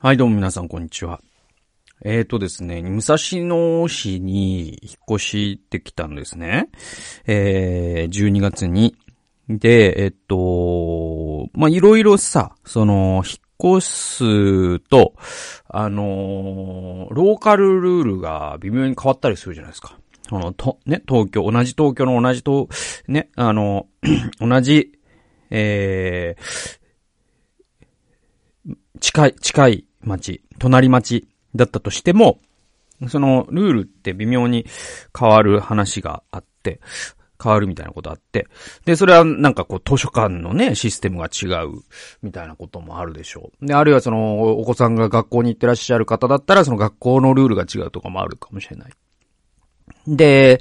はい、どうも皆さん、こんにちは。えーとですね、武蔵野市に引っ越してきたんですね。えー、12月に。で、えっと、まあ、いろいろさ、その、引っ越すと、あのローカルルールが微妙に変わったりするじゃないですか。あの、と、ね、東京、同じ東京の同じと、ね、あの、同じ、えー、近い、近い町、隣町だったとしても、そのルールって微妙に変わる話があって、変わるみたいなことあって。で、それはなんかこう図書館のね、システムが違うみたいなこともあるでしょう。で、あるいはそのお子さんが学校に行ってらっしゃる方だったら、その学校のルールが違うとかもあるかもしれない。で、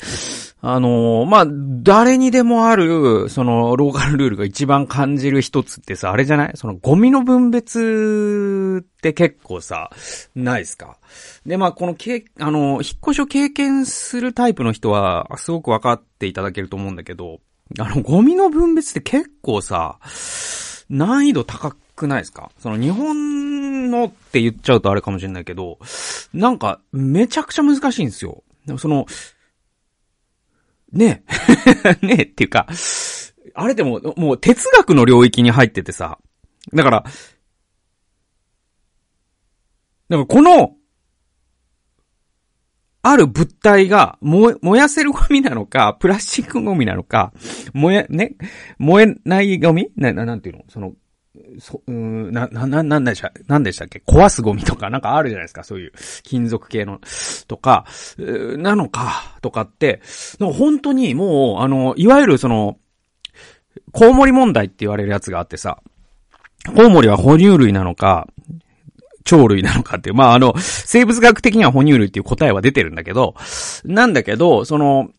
あのまあ、誰にでもある、その、ローカルルールが一番感じる一つってさ、あれじゃない？その、ゴミの分別って結構さ、ないですか？で、まあ、このけ、あの、引っ越しを経験するタイプの人は、すごく分かっていただけると思うんだけど、あの、ゴミの分別って結構さ、難易度高くないですか？その、日本のって言っちゃうとあれかもしれないけど、なんか、めちゃくちゃ難しいんですよ。その、ねえ。ねえっていうか、あれでも、もう哲学の領域に入っててさ、だから、だからこの、ある物体が燃、燃やせるゴミなのか、プラスチックゴミなのか、燃え、ね、燃えないゴミな、な、なんていうのその、そ、うん、な、な、な、なんでした、なんでしたっけ？壊すゴミとかなんかあるじゃないですか、そういう金属系の、とか、なのか、とかって、本当にもう、あの、いわゆるその、コウモリ問題って言われるやつがあってさ、コウモリは哺乳類なのか、鳥類なのかっていう、まあ、あの、生物学的には哺乳類っていう答えは出てるんだけど、なんだけど、その、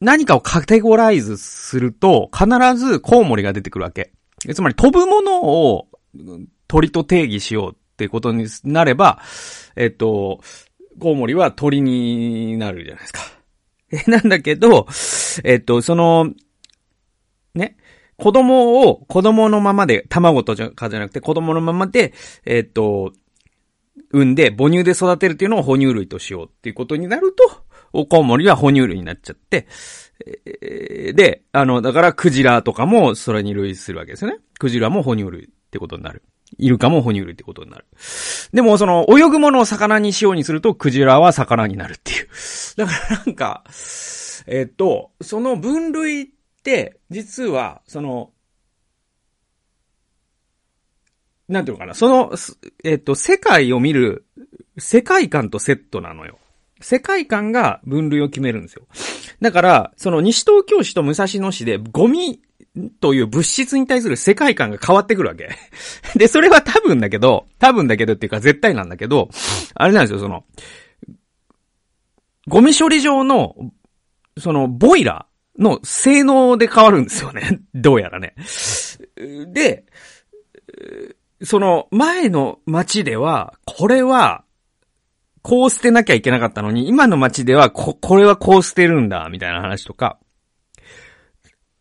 何かをカテゴライズすると、必ずコウモリが出てくるわけ。つまり飛ぶものを鳥と定義しようってことになれば、えっと、コウモリは鳥になるじゃないですか。なんだけど、えっと、その、ね、子供を子供のままで、卵とかじゃなくて子供のままで、えっと、産んで母乳で育てるっていうのを哺乳類としようっていうことになると、コウモリは哺乳類になっちゃって、で、あの、だからクジラとかもそれに類するわけですよね。クジラも哺乳類ってことになる。イルカも哺乳類ってことになる。でも、その、泳ぐものを魚にしようにすると、クジラは魚になるっていう。だからなんか、えっと、その分類って、実は、その、なんていうのかな、その、えっと、世界を見る、世界観とセットなのよ。世界観が分類を決めるんですよ。だから、その西東京市と武蔵野市でゴミという物質に対する世界観が変わってくるわけ。で、それは多分だけど、多分だけどっていうか絶対なんだけど、あれなんですよ、その、ゴミ処理場の、その、ボイラーの性能で変わるんですよね。どうやらね。で、その前の街では、これは、こう捨てなきゃいけなかったのに、今の街では、こ、これはこう捨てるんだ、みたいな話とか。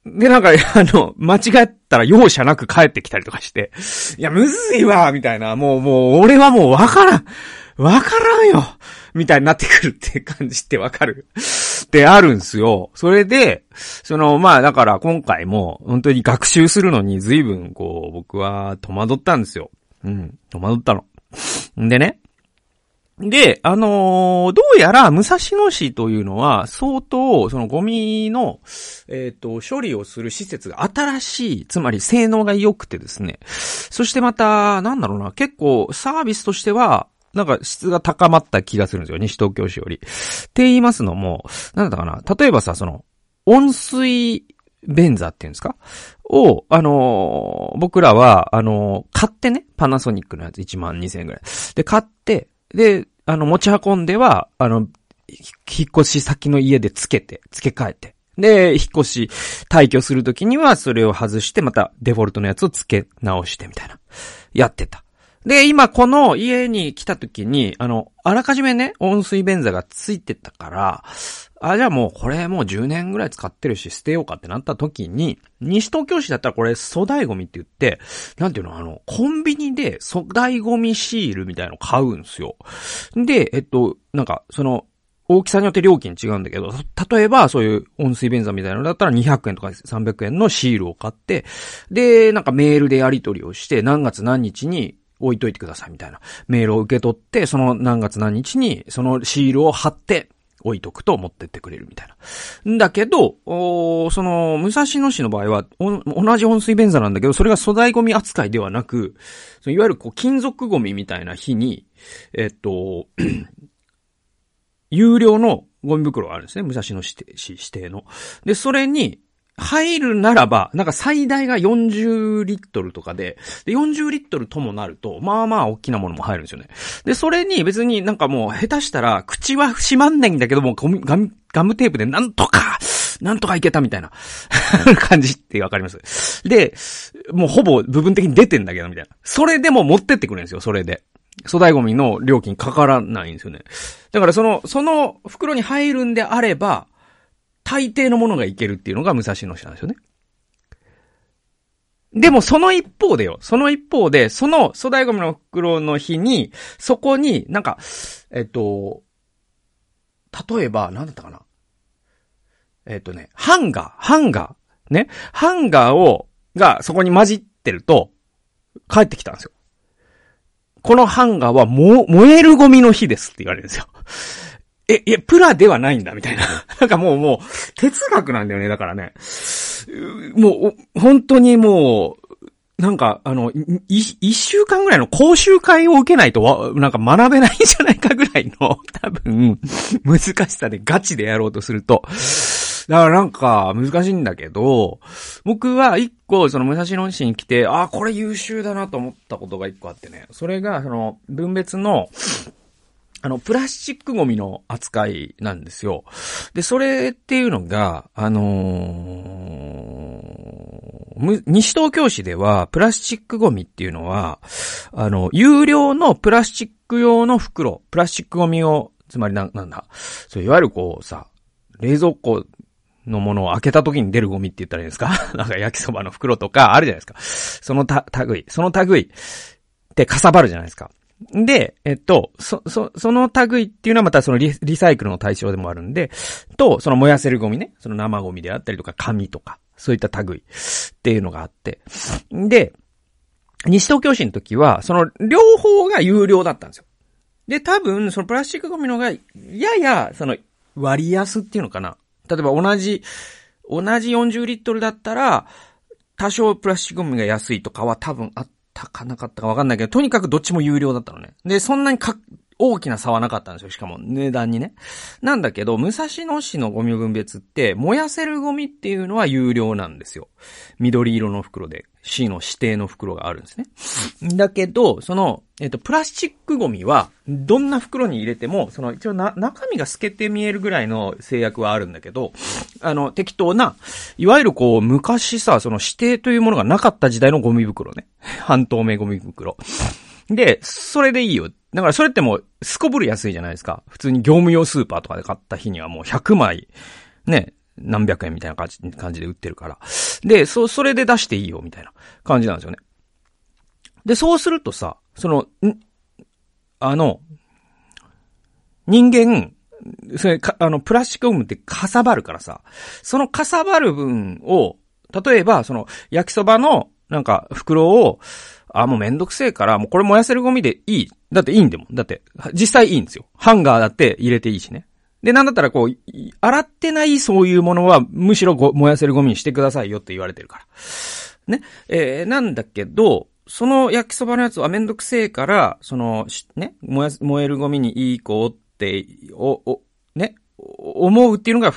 で、なんか、あの、間違ったら容赦なく帰ってきたりとかして、いや、むずいわ、みたいな、もう、もう、俺はもうわからん、わからんよ、みたいになってくるって感じってわかるってあるんすよ。それで、その、まあ、だから今回も、本当に学習するのに随分、こう、僕は戸惑ったんですよ。うん、戸惑ったの。んでね、で、あのーどうやら、武蔵野市というのは、相当、そのゴミの、えっ、と、処理をする施設が新しい、つまり性能が良くてですね。そしてまた、なんだろうな、結構、サービスとしては、なんか質が高まった気がするんですよ、西東京市より。って言いますのも、なんだったかな、例えばさ、その、温水便座っていうんですか？を、あのー僕らは、あのー買ってね、パナソニックのやつ1万2000円ぐらい。で、買って、で、あの、持ち運んでは、あの、引っ越し先の家で付けて、付け替えて。で、引っ越し、退去するときには、それを外して、また、デフォルトのやつを付け直して、みたいな。やってた。で、今、この家に来たときに、あの、あらかじめね、温水便座がついてたから、あ、じゃあもうこれもう10年ぐらい使ってるし捨てようかってなった時に、西東京市だったらこれ粗大ゴミって言って、なんていうのあの、コンビニで粗大ゴミシールみたいの買うんすよ。で、えっと、なんか、その、大きさによって料金違うんだけど、例えばそういう温水便座みたいなのだったら200円とか300円のシールを買って、で、なんかメールでやり取りをして、何月何日に置いといてくださいみたいなメールを受け取って、その何月何日にそのシールを貼って置いとくと持ってってくれるみたいな。んだけど、その、武蔵野市の場合は、同じ温水便座なんだけど、それが粗大ゴミ扱いではなく、そのいわゆるこう、金属ゴミみたいな日に、えっと、有料のゴミ袋があるんですね。武蔵野市指定の。で、それに、入るならば、なんか最大が40リットルとかで、で、40リットルともなると、まあまあ大きなものも入るんですよね。で、それに別になんかもう下手したら、口は閉まんないんだけども、ガムガムテープでなんとか、なんとかいけたみたいな 感じってわかります？で、もうほぼ部分的に出てんだけどみたいな。それでも持ってってくれるんですよ、それで。粗大ゴミの料金かからないんですよね。だからその、その袋に入るんであれば、大抵のものがいけるっていうのが武蔵野市なんですよね。でもその一方でよ、その一方で、その粗大ゴミの袋の日に、そこになんか、えっと、例えば、なんだったかな。えっとね、ハンガー、ハンガー、ね、ハンガーを、がそこに混じってると、帰ってきたんですよ。このハンガーはも、燃えるゴミの日ですって言われるんですよ。え、いや、プラではないんだ、みたいな。なんかもう、もう、哲学なんだよね、だからね。もう、本当にもう、なんか、あの、一週間ぐらいの講習会を受けないとわなんか学べないんじゃないかぐらいの、多分、難しさでガチでやろうとすると。だからなんか、難しいんだけど、僕は一個、その武蔵野市に来て、ああ、これ優秀だなと思ったことが一個あってね。それが、その、分別の、あの、プラスチックゴミの扱いなんですよ。で、それっていうのが、あのー、西東京市では、プラスチックゴミっていうのは、あの、有料のプラスチック用の袋、プラスチックゴミを、つまりな、なんだ、そう、いわゆるこうさ、冷蔵庫のものを開けた時に出るゴミって言ったらいいんですか？なんか焼きそばの袋とかあるじゃないですか。そのた、類、その類ってかさばるじゃないですか。で、えっと、そ、そ、その類っていうのはまたそのリリサイクルの対象でもあるんで、と、その燃やせるゴミね、その生ゴミであったりとか紙とか、そういった類っていうのがあって。で、西東京市の時は、その両方が有料だったんですよ。で、多分、そのプラスチックゴミのが、やや、その、割安っていうのかな。例えば同じ、同じ40リットルだったら、多少プラスチックゴミが安いとかは多分あったかなかったかわかんないけど、とにかくどっちも有料だったのね。で、そんなにか、大きな差はなかったんですよ。しかも値段にね。なんだけど、武蔵野市のゴミ分別って、燃やせるゴミっていうのは有料なんですよ。緑色の袋で。市の指定の袋があるんですね。だけど、その、えっ、と、プラスチックゴミは、どんな袋に入れても、その、一応な、中身が透けて見えるぐらいの制約はあるんだけど、あの、適当な、いわゆるこう、昔さ、その指定というものがなかった時代のゴミ袋ね。半透明ゴミ袋。で、それでいいよ。だからそれってもう、すこぶる安いじゃないですか。普通に業務用スーパーとかで買った日にはもう100枚、ね、何百円みたいな感じ感じで売ってるから。で、そ、それで出していいよ、みたいな感じなんですよね。で、そうするとさ、その、ん、あの、人間、それ、か、あの、プラスチックゴムってかさばるからさ、そのかさばる分を、例えば、その、焼きそばの、なんか、袋を、あ、もうめんどくせえから、もうこれ燃やせるゴミでいい。だっていいんでも。だって、実際いいんですよ。ハンガーだって入れていいしね。で、なんだったらこう、洗ってないそういうものは、むしろ燃やせるゴミにしてくださいよって言われてるから。ね。えー、なんだけど、その焼きそばのやつはめんどくせえから、その、ね、燃や、燃えるゴミにいい子って、お、お、ね、思うっていうのが、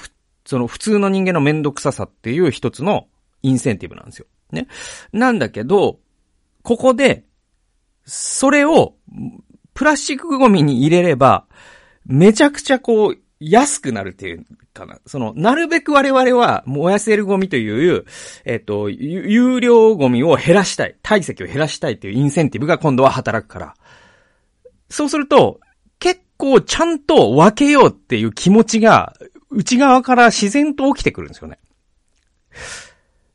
その普通の人間のめんどくささっていう一つのインセンティブなんですよ。ね。なんだけど、ここで、それを、プラスチックゴミに入れれば、めちゃくちゃこう、安くなるっていうかな。その、なるべく我々は燃やせるゴミという、えっと、有料ゴミを減らしたい。体積を減らしたいっていうインセンティブが今度は働くから。そうすると、結構ちゃんと分けようっていう気持ちが内側から自然と起きてくるんですよね。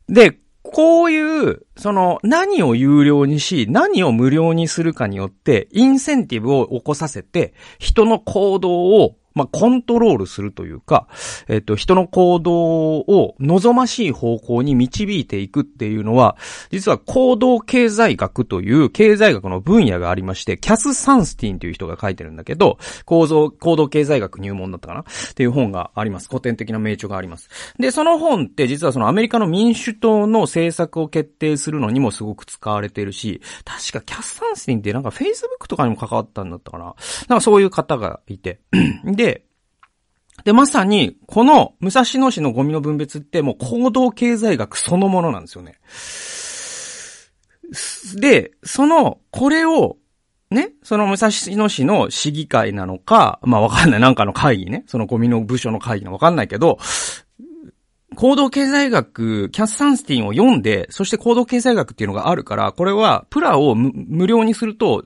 で、こういう、その、何を有料にし、何を無料にするかによって、インセンティブを起こさせて、人の行動をまあ、コントロールするというか、えっと、人の行動を望ましい方向に導いていくっていうのは、実は行動経済学という経済学の分野がありまして、キャス・サンスティンという人が書いてるんだけど、構造、行動経済学入門だったかな？っていう本があります。古典的な名著があります。で、その本って実はそのアメリカの民主党の政策を決定するのにもすごく使われてるし、確かキャス・サンスティンってなんか Facebook とかにも関わったんだったかな？なんかそういう方がいて。で、で、まさに、この、武蔵野市のゴミの分別ってもう行動経済学そのものなんですよね。で、その、これを、ね、その武蔵野市の市議会なのか、まあわかんない、なんかの会議ね、そのゴミの部署の会議のわかんないけど、行動経済学、キャス・サンスティンを読んで、そして行動経済学っていうのがあるから、これは、プラを無料にすると、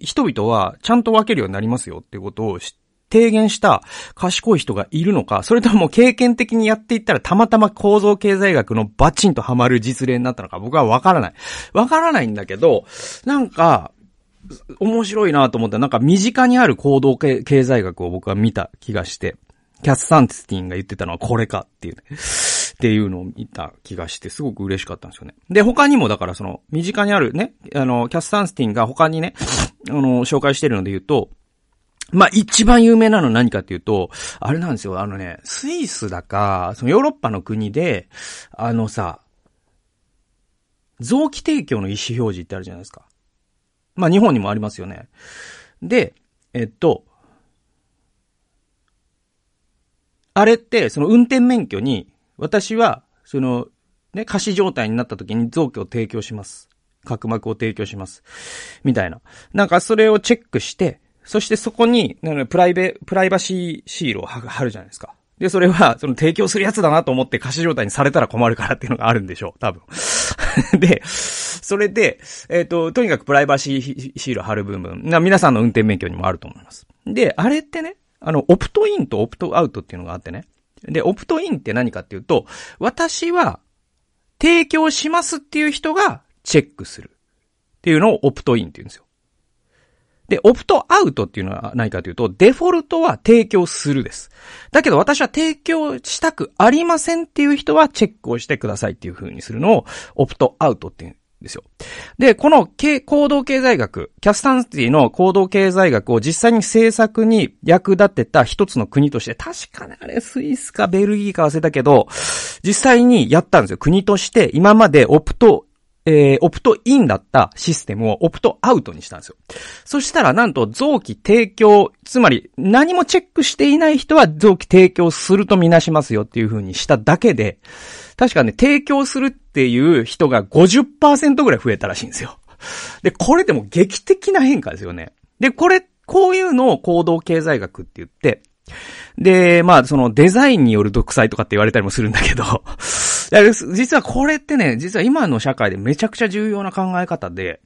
人々はちゃんと分けるようになりますよっていうことを知提言した賢い人がいるのか、それとも経験的にやっていったらたまたま構造経済学のバチンとハマる実例になったのか、僕はわからない。わからないんだけど、なんか、面白いなと思った、なんか身近にある行動経済学を僕は見た気がして、キャス・サンツティンが言ってたのはこれかっていうね。っていうのを見た気がして、すごく嬉しかったんですよね。で、他にもだからその、身近にあるね、あの、キャス・サンスティンが他にね、あの、紹介してるので言うと、まあ、一番有名なの何かっていうと、あれなんですよ、あのね、スイスだか、そのヨーロッパの国で、あのさ、臓器提供の意思表示ってあるじゃないですか。まあ、日本にもありますよね。で、えっと、あれって、その運転免許に、私は、その、ね、仮死状態になった時に臓器を提供します。角膜を提供します。みたいな。なんかそれをチェックして、そしてそこに、プライベ、プライバシーシールを貼るじゃないですか。で、それは、その提供するやつだなと思って貸し状態にされたら困るからっていうのがあるんでしょう、多分。で、それで、えっ、ー、と、とにかくプライバシーシール貼る部分、な皆さんの運転免許にもあると思います。で、あれってね、あの、オプトインとオプトアウトっていうのがあってね。で、オプトインって何かっていうと、私は、提供しますっていう人がチェックする。っていうのをオプトインって言うんですよ。で、オプトアウトっていうのは何かというと、デフォルトは提供するです。だけど私は提供したくありませんっていう人はチェックをしてくださいっていう風にするのを、オプトアウトって言うんですよ。で、この行動経済学、キャスタンスティの行動経済学を実際に政策に役立てた一つの国として、確かね、あれスイスかベルギーか忘れたけど、実際にやったんですよ。国として今までオプトえー、オプトインだったシステムをオプトアウトにしたんですよ。そしたらなんと臓器提供、つまり何もチェックしていない人は臓器提供するとみなしますよっていう風にしただけで、確かね、提供するっていう人が50%ぐらい増えたらしいんですよ。で、これでも劇的な変化ですよね。で、これ、こういうのを行動経済学って言って、で、まあ、そのデザインによる独裁とかって言われたりもするんだけど、実はこれってね、実は今の社会でめちゃくちゃ重要な考え方で、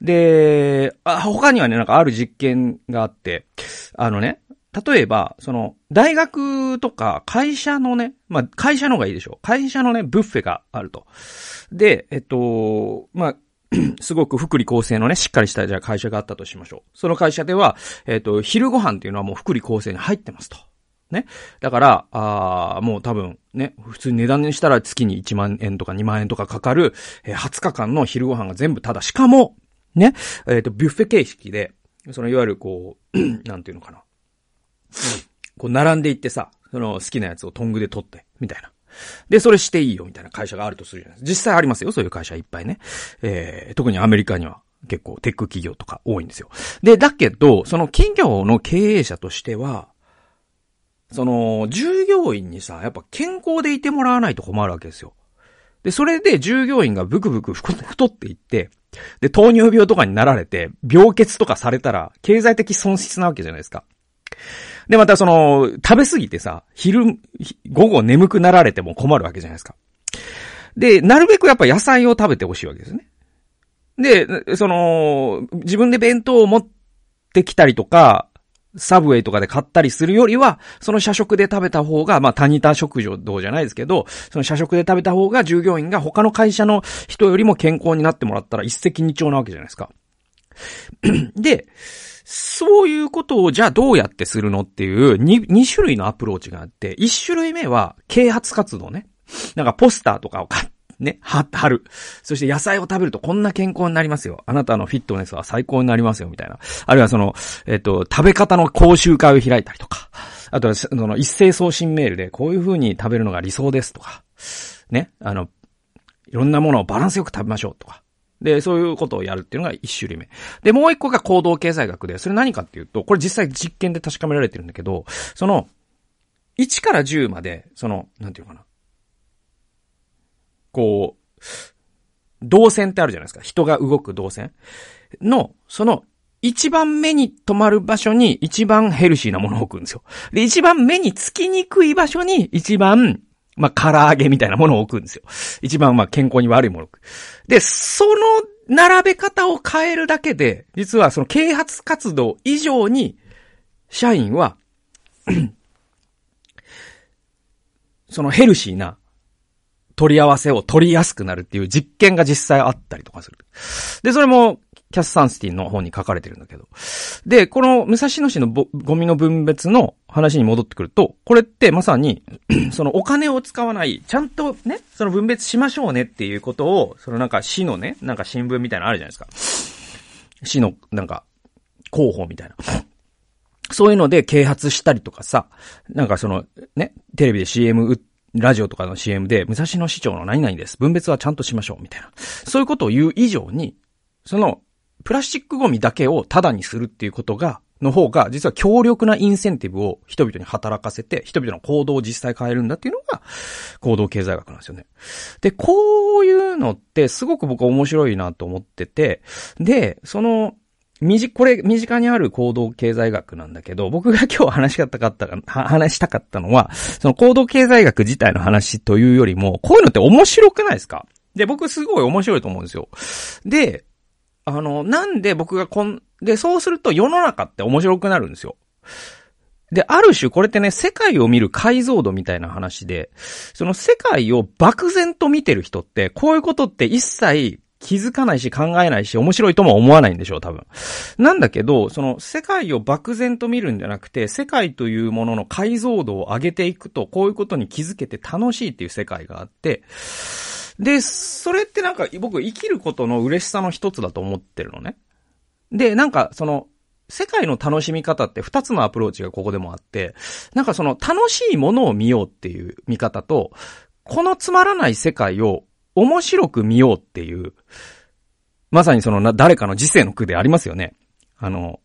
で、あ他にはね、なんかある実験があって、あのね、例えば、その、大学とか会社のね、まあ、会社の方がいいでしょう。会社のね、ブッフェがあると。で、えっと、まあ、すごく福利厚生のね、しっかりしたじゃあ会社があったとしましょう。その会社では、えっ、と、昼ご飯っていうのはもう福利厚生に入ってますと。ね。だから、あもう多分ね、普通に値段にしたら月に1万円とか2万円とかかかる、えー、20日間の昼ご飯が全部ただ。しかも、ね、えっ、ー、と、ビュッフェ形式で、そのいわゆるこう、なんていうのかな。こう並んでいってさ、その好きなやつをトングで取って、みたいな。で、それしていいよみたいな会社があるとするじゃないですか。実際ありますよ、そういう会社いっぱいね。えー、特にアメリカには結構テック企業とか多いんですよ。で、だけど、その企業の経営者としては、その、従業員にさ、やっぱ健康でいてもらわないと困るわけですよ。で、それで従業員がブクブク太っていって、で、糖尿病とかになられて、病欠とかされたら、経済的損失なわけじゃないですか。で、またその、食べ過ぎてさ、昼、午後眠くなられても困るわけじゃないですか。で、なるべくやっぱ野菜を食べてほしいわけですね。で、その、自分で弁当を持ってきたりとか、サブウェイとかで買ったりするよりは、その社食で食べた方が、まあ、タニタ食場どうじゃないですけど、その社食で食べた方が従業員が他の会社の人よりも健康になってもらったら一石二鳥なわけじゃないですか。で、そういうことをじゃあどうやってするのっていう2、2種類のアプローチがあって、1種類目は啓発活動ね。なんかポスターとかを買っね、貼る。そして野菜を食べるとこんな健康になりますよ。あなたのフィットネスは最高になりますよ、みたいな。あるいはその、えっと、食べ方の講習会を開いたりとか。あとは、その、一斉送信メールで、こういう風に食べるのが理想ですとか。ね、あの、いろんなものをバランスよく食べましょうとか。で、そういうことをやるっていうのが一種類目。で、もう一個が行動経済学で、それ何かっていうと、これ実際実験で確かめられてるんだけど、その、1から10まで、その、なんていうかな。こう、動線ってあるじゃないですか。人が動く動線の、その、一番目に止まる場所に一番ヘルシーなものを置くんですよ。で、一番目につきにくい場所に一番、まあ、唐揚げみたいなものを置くんですよ。一番、ま、健康に悪いものを置く。で、その並べ方を変えるだけで、実はその啓発活動以上に、社員は そのヘルシーな取り合わせを取りやすくなるっていう実験が実際あったりとかする。で、それも、キャス・サンスティンの本に書かれてるんだけど。で、この武蔵野市のゴミの分別の話に戻ってくると、これってまさに そのお金を使わない、ちゃんとね、その分別しましょうねっていうことを、そのなんか市のね、なんか新聞みたいなのあるじゃないですか。市のなんか、広報みたいな。そういうので啓発したりとかさ、なんかその、ね、テレビで CM 打って、ラジオとかの CM で、武蔵野市長の何々です。分別はちゃんとしましょう。みたいな。そういうことを言う以上に、その、プラスチックゴミだけをタダにするっていうことが、の方が、実は強力なインセンティブを人々に働かせて、人々の行動を実際変えるんだっていうのが、行動経済学なんですよね。で、こういうのってすごく僕は面白いなと思ってて、で、その、みじ、これ、身近にある行動経済学なんだけど、僕が今日話したかった話したかったのは、その行動経済学自体の話というよりも、こういうのって面白くないですか？で、僕すごい面白いと思うんですよ。で、あの、なんで僕がこん、で、そうすると世の中って面白くなるんですよ。で、ある種これってね、世界を見る解像度みたいな話で、その世界を漠然と見てる人って、こういうことって一切気づかないし考えないし面白いとも思わないんでしょう、多分。なんだけど、その世界を漠然と見るんじゃなくて、世界というものの解像度を上げていくと、こういうことに気づけて楽しいっていう世界があって、で、それってなんか僕生きることの嬉しさの一つだと思ってるのね。で、なんかその、世界の楽しみ方って二つのアプローチがここでもあって、なんかその楽しいものを見ようっていう見方と、このつまらない世界を面白く見ようっていう、まさにその、誰かの時世の句でありますよね。あの、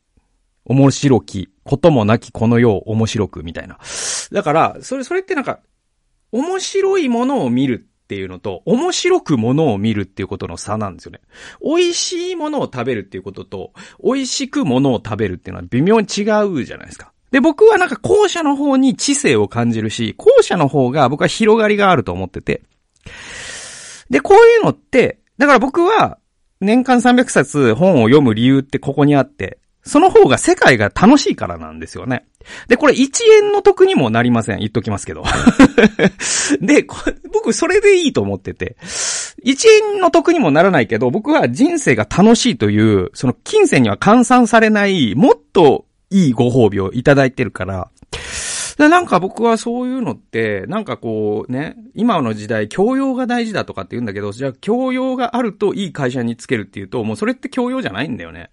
面白き、こともなきこの世を面白くみたいな。だから、それ、それってなんか、面白いものを見るっていうのと、面白くものを見るっていうことの差なんですよね。美味しいものを食べるっていうことと、美味しくものを食べるっていうのは微妙に違うじゃないですか。で、僕はなんか後者の方に知性を感じるし、後者の方が僕は広がりがあると思ってて、で、こういうのって、だから僕は、年間300冊本を読む理由ってここにあって、その方が世界が楽しいからなんですよね。で、これ1円の得にもなりません。言っときますけど。で、僕それでいいと思ってて。1円の得にもならないけど、僕は人生が楽しいという、その金銭には換算されない、もっといいご褒美をいただいてるから、で、なんか僕はそういうのって、なんかこうね、今の時代教養が大事だとかって言うんだけど、じゃあ教養があるといい会社につけるっていうと、もうそれって教養じゃないんだよね。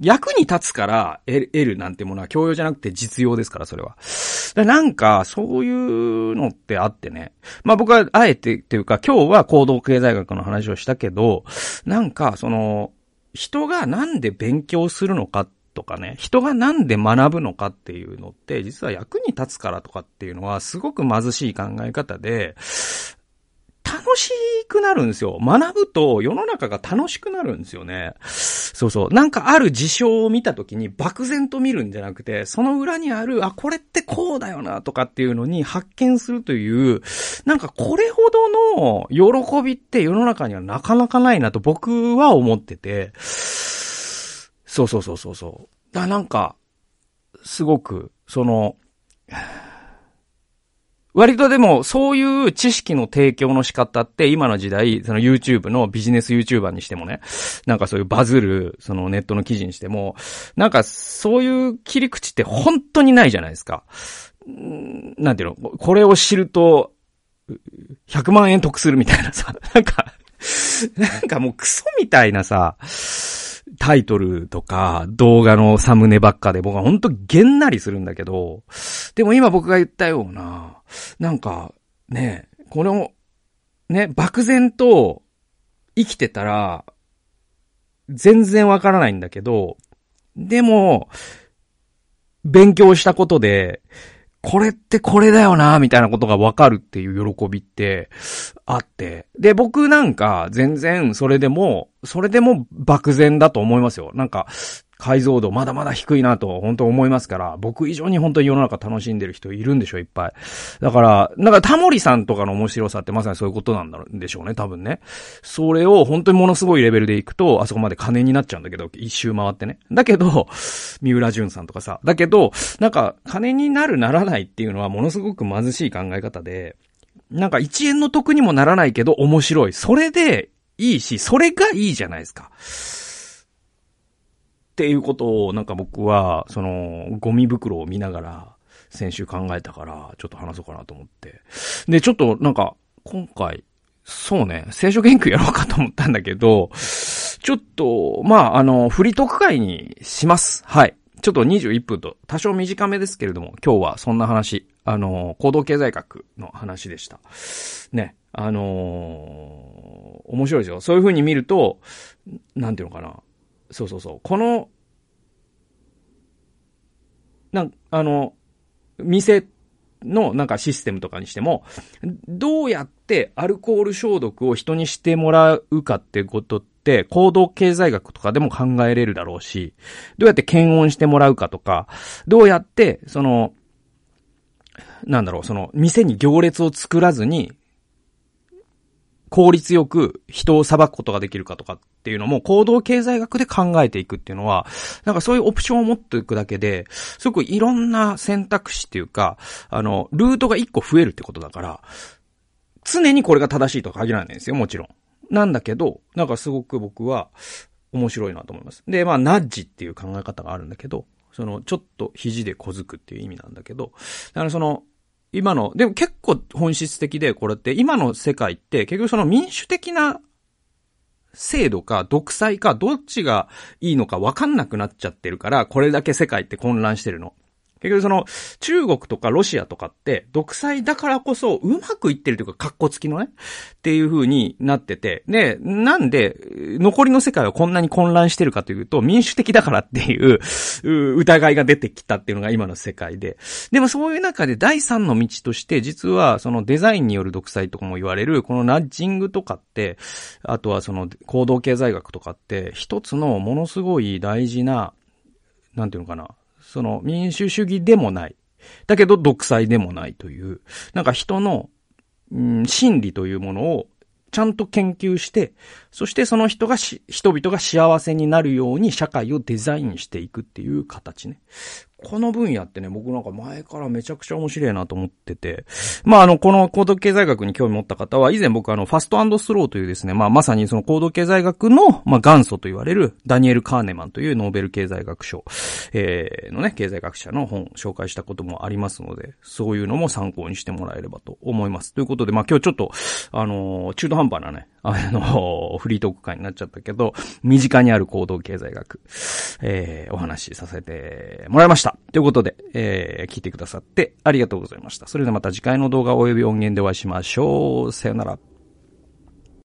役に立つから得るなんてものは教養じゃなくて実用ですから、それは。でなんか、そういうのってあってね。まあ僕はあえてっていうか、今日は行動経済学の話をしたけど、なんか、その、人がなんで勉強するのかっとかね、人がなんで学ぶのかっていうのって、実は役に立つからとかっていうのは、すごく貧しい考え方で、楽しくなるんですよ。学ぶと世の中が楽しくなるんですよね。そうそう。なんかある事象を見た時に漠然と見るんじゃなくて、その裏にある、あ、これってこうだよなとかっていうのに発見するという、なんかこれほどの喜びって世の中にはなかなかないなと僕は思ってて、そうそうそうそうそう。だなんか、すごく、その、割とでも、そういう知識の提供の仕方って、今の時代、その YouTube のビジネス YouTuber にしてもね、なんかそういうバズる、そのネットの記事にしても、なんかそういう切り口って本当にないじゃないですか。なんていうのこれを知ると、100万円得するみたいなさ、なんか、なんかもうクソみたいなさ、タイトルとか動画のサムネばっかで僕はほんとげんなりするんだけど、でも今僕が言ったような、なんか、ね、この、ね、漠然と生きてたら、全然わからないんだけど、でも、勉強したことで、これってこれだよな、みたいなことがわかるっていう喜びってあって。で、僕なんか全然それでも、それでも漠然だと思いますよ。なんか、解像度まだまだ低いなと本当思いますから、僕以上に本当に世の中楽しんでる人いるんでしょ、いっぱい。だから、なんかタモリさんとかの面白さってまさにそういうことなんでしょうね、多分ね。それを本当にものすごいレベルでいくと、あそこまで金になっちゃうんだけど、一周回ってね。だけど、三浦淳さんとかさ。だけど、なんか、金になるならないっていうのはものすごく貧しい考え方で、なんか一円の得にもならないけど面白い。それでいいし、それがいいじゃないですか。っていうことを、なんか僕は、その、ゴミ袋を見ながら、先週考えたから、ちょっと話そうかなと思って。で、ちょっとなんか、今回、そうね、聖書研究やろうかと思ったんだけど、ちょっと、まあ、あの、フリートーク会にします。はい。ちょっと21分と、多少短めですけれども、今日はそんな話、あの、行動経済学の話でした。ね。あのー、面白いですよ。そういう風に見ると、なんていうのかな。そうそうそう。この、なん、あの、店のなんかシステムとかにしても、どうやってアルコール消毒を人にしてもらうかってことって、行動経済学とかでも考えれるだろうし、どうやって検温してもらうかとか、どうやって、その、なんだろう、その、店に行列を作らずに、効率よく人を裁くことができるかとかっっていうのも行動経済学で考えていくっていうのは、なんかそういうオプションを持っていくだけで、すごくいろんな選択肢っていうか、あの、ルートが一個増えるってことだから、常にこれが正しいとは限らないんですよ、もちろん。なんだけど、なんかすごく僕は面白いなと思います。で、まあ、ナッジっていう考え方があるんだけど、その、ちょっと肘で小づくっていう意味なんだけど、だからその、今の、でも結構本質的で、これって、今の世界って結局その民主的な制度か独裁かどっちがいいのかわかんなくなっちゃってるから、これだけ世界って混乱してるの。結局その、中国とかロシアとかって、独裁だからこそ、うまくいってるというか、格好付きのね、っていう風になってて、で、なんで、残りの世界はこんなに混乱してるかというと、民主的だからっていう、疑いが出てきたっていうのが今の世界で。でもそういう中で第三の道として、実は、そのデザインによる独裁とかも言われる、このナッジングとかって、あとはその行動経済学とかって、一つのものすごい大事な、なんていうのかな、その民主主義でもない。だけど独裁でもないという、なんか人の、うん、心理というものをちゃんと研究して、そしてその人がし、人々が幸せになるように社会をデザインしていくっていう形ね。この分野ってね、僕なんか前からめちゃくちゃ面白いなと思ってて、まあ、あの、この行動経済学に興味持った方は、以前僕あの、ファストスローというですね、まあ、まさにその行動経済学の、まあ、元祖と言われる、ダニエル・カーネマンというノーベル経済学賞、えー、のね、経済学者の本紹介したこともありますので、そういうのも参考にしてもらえればと思います。ということで、まあ、今日ちょっと、あのー、中途半端なね、あの、フリートーク会になっちゃったけど、身近にある行動経済学、えー、お話しさせてもらいました。ということで、えー、聞いてくださってありがとうございました。それではまた次回の動画及び音源でお会いしましょう。さよなら。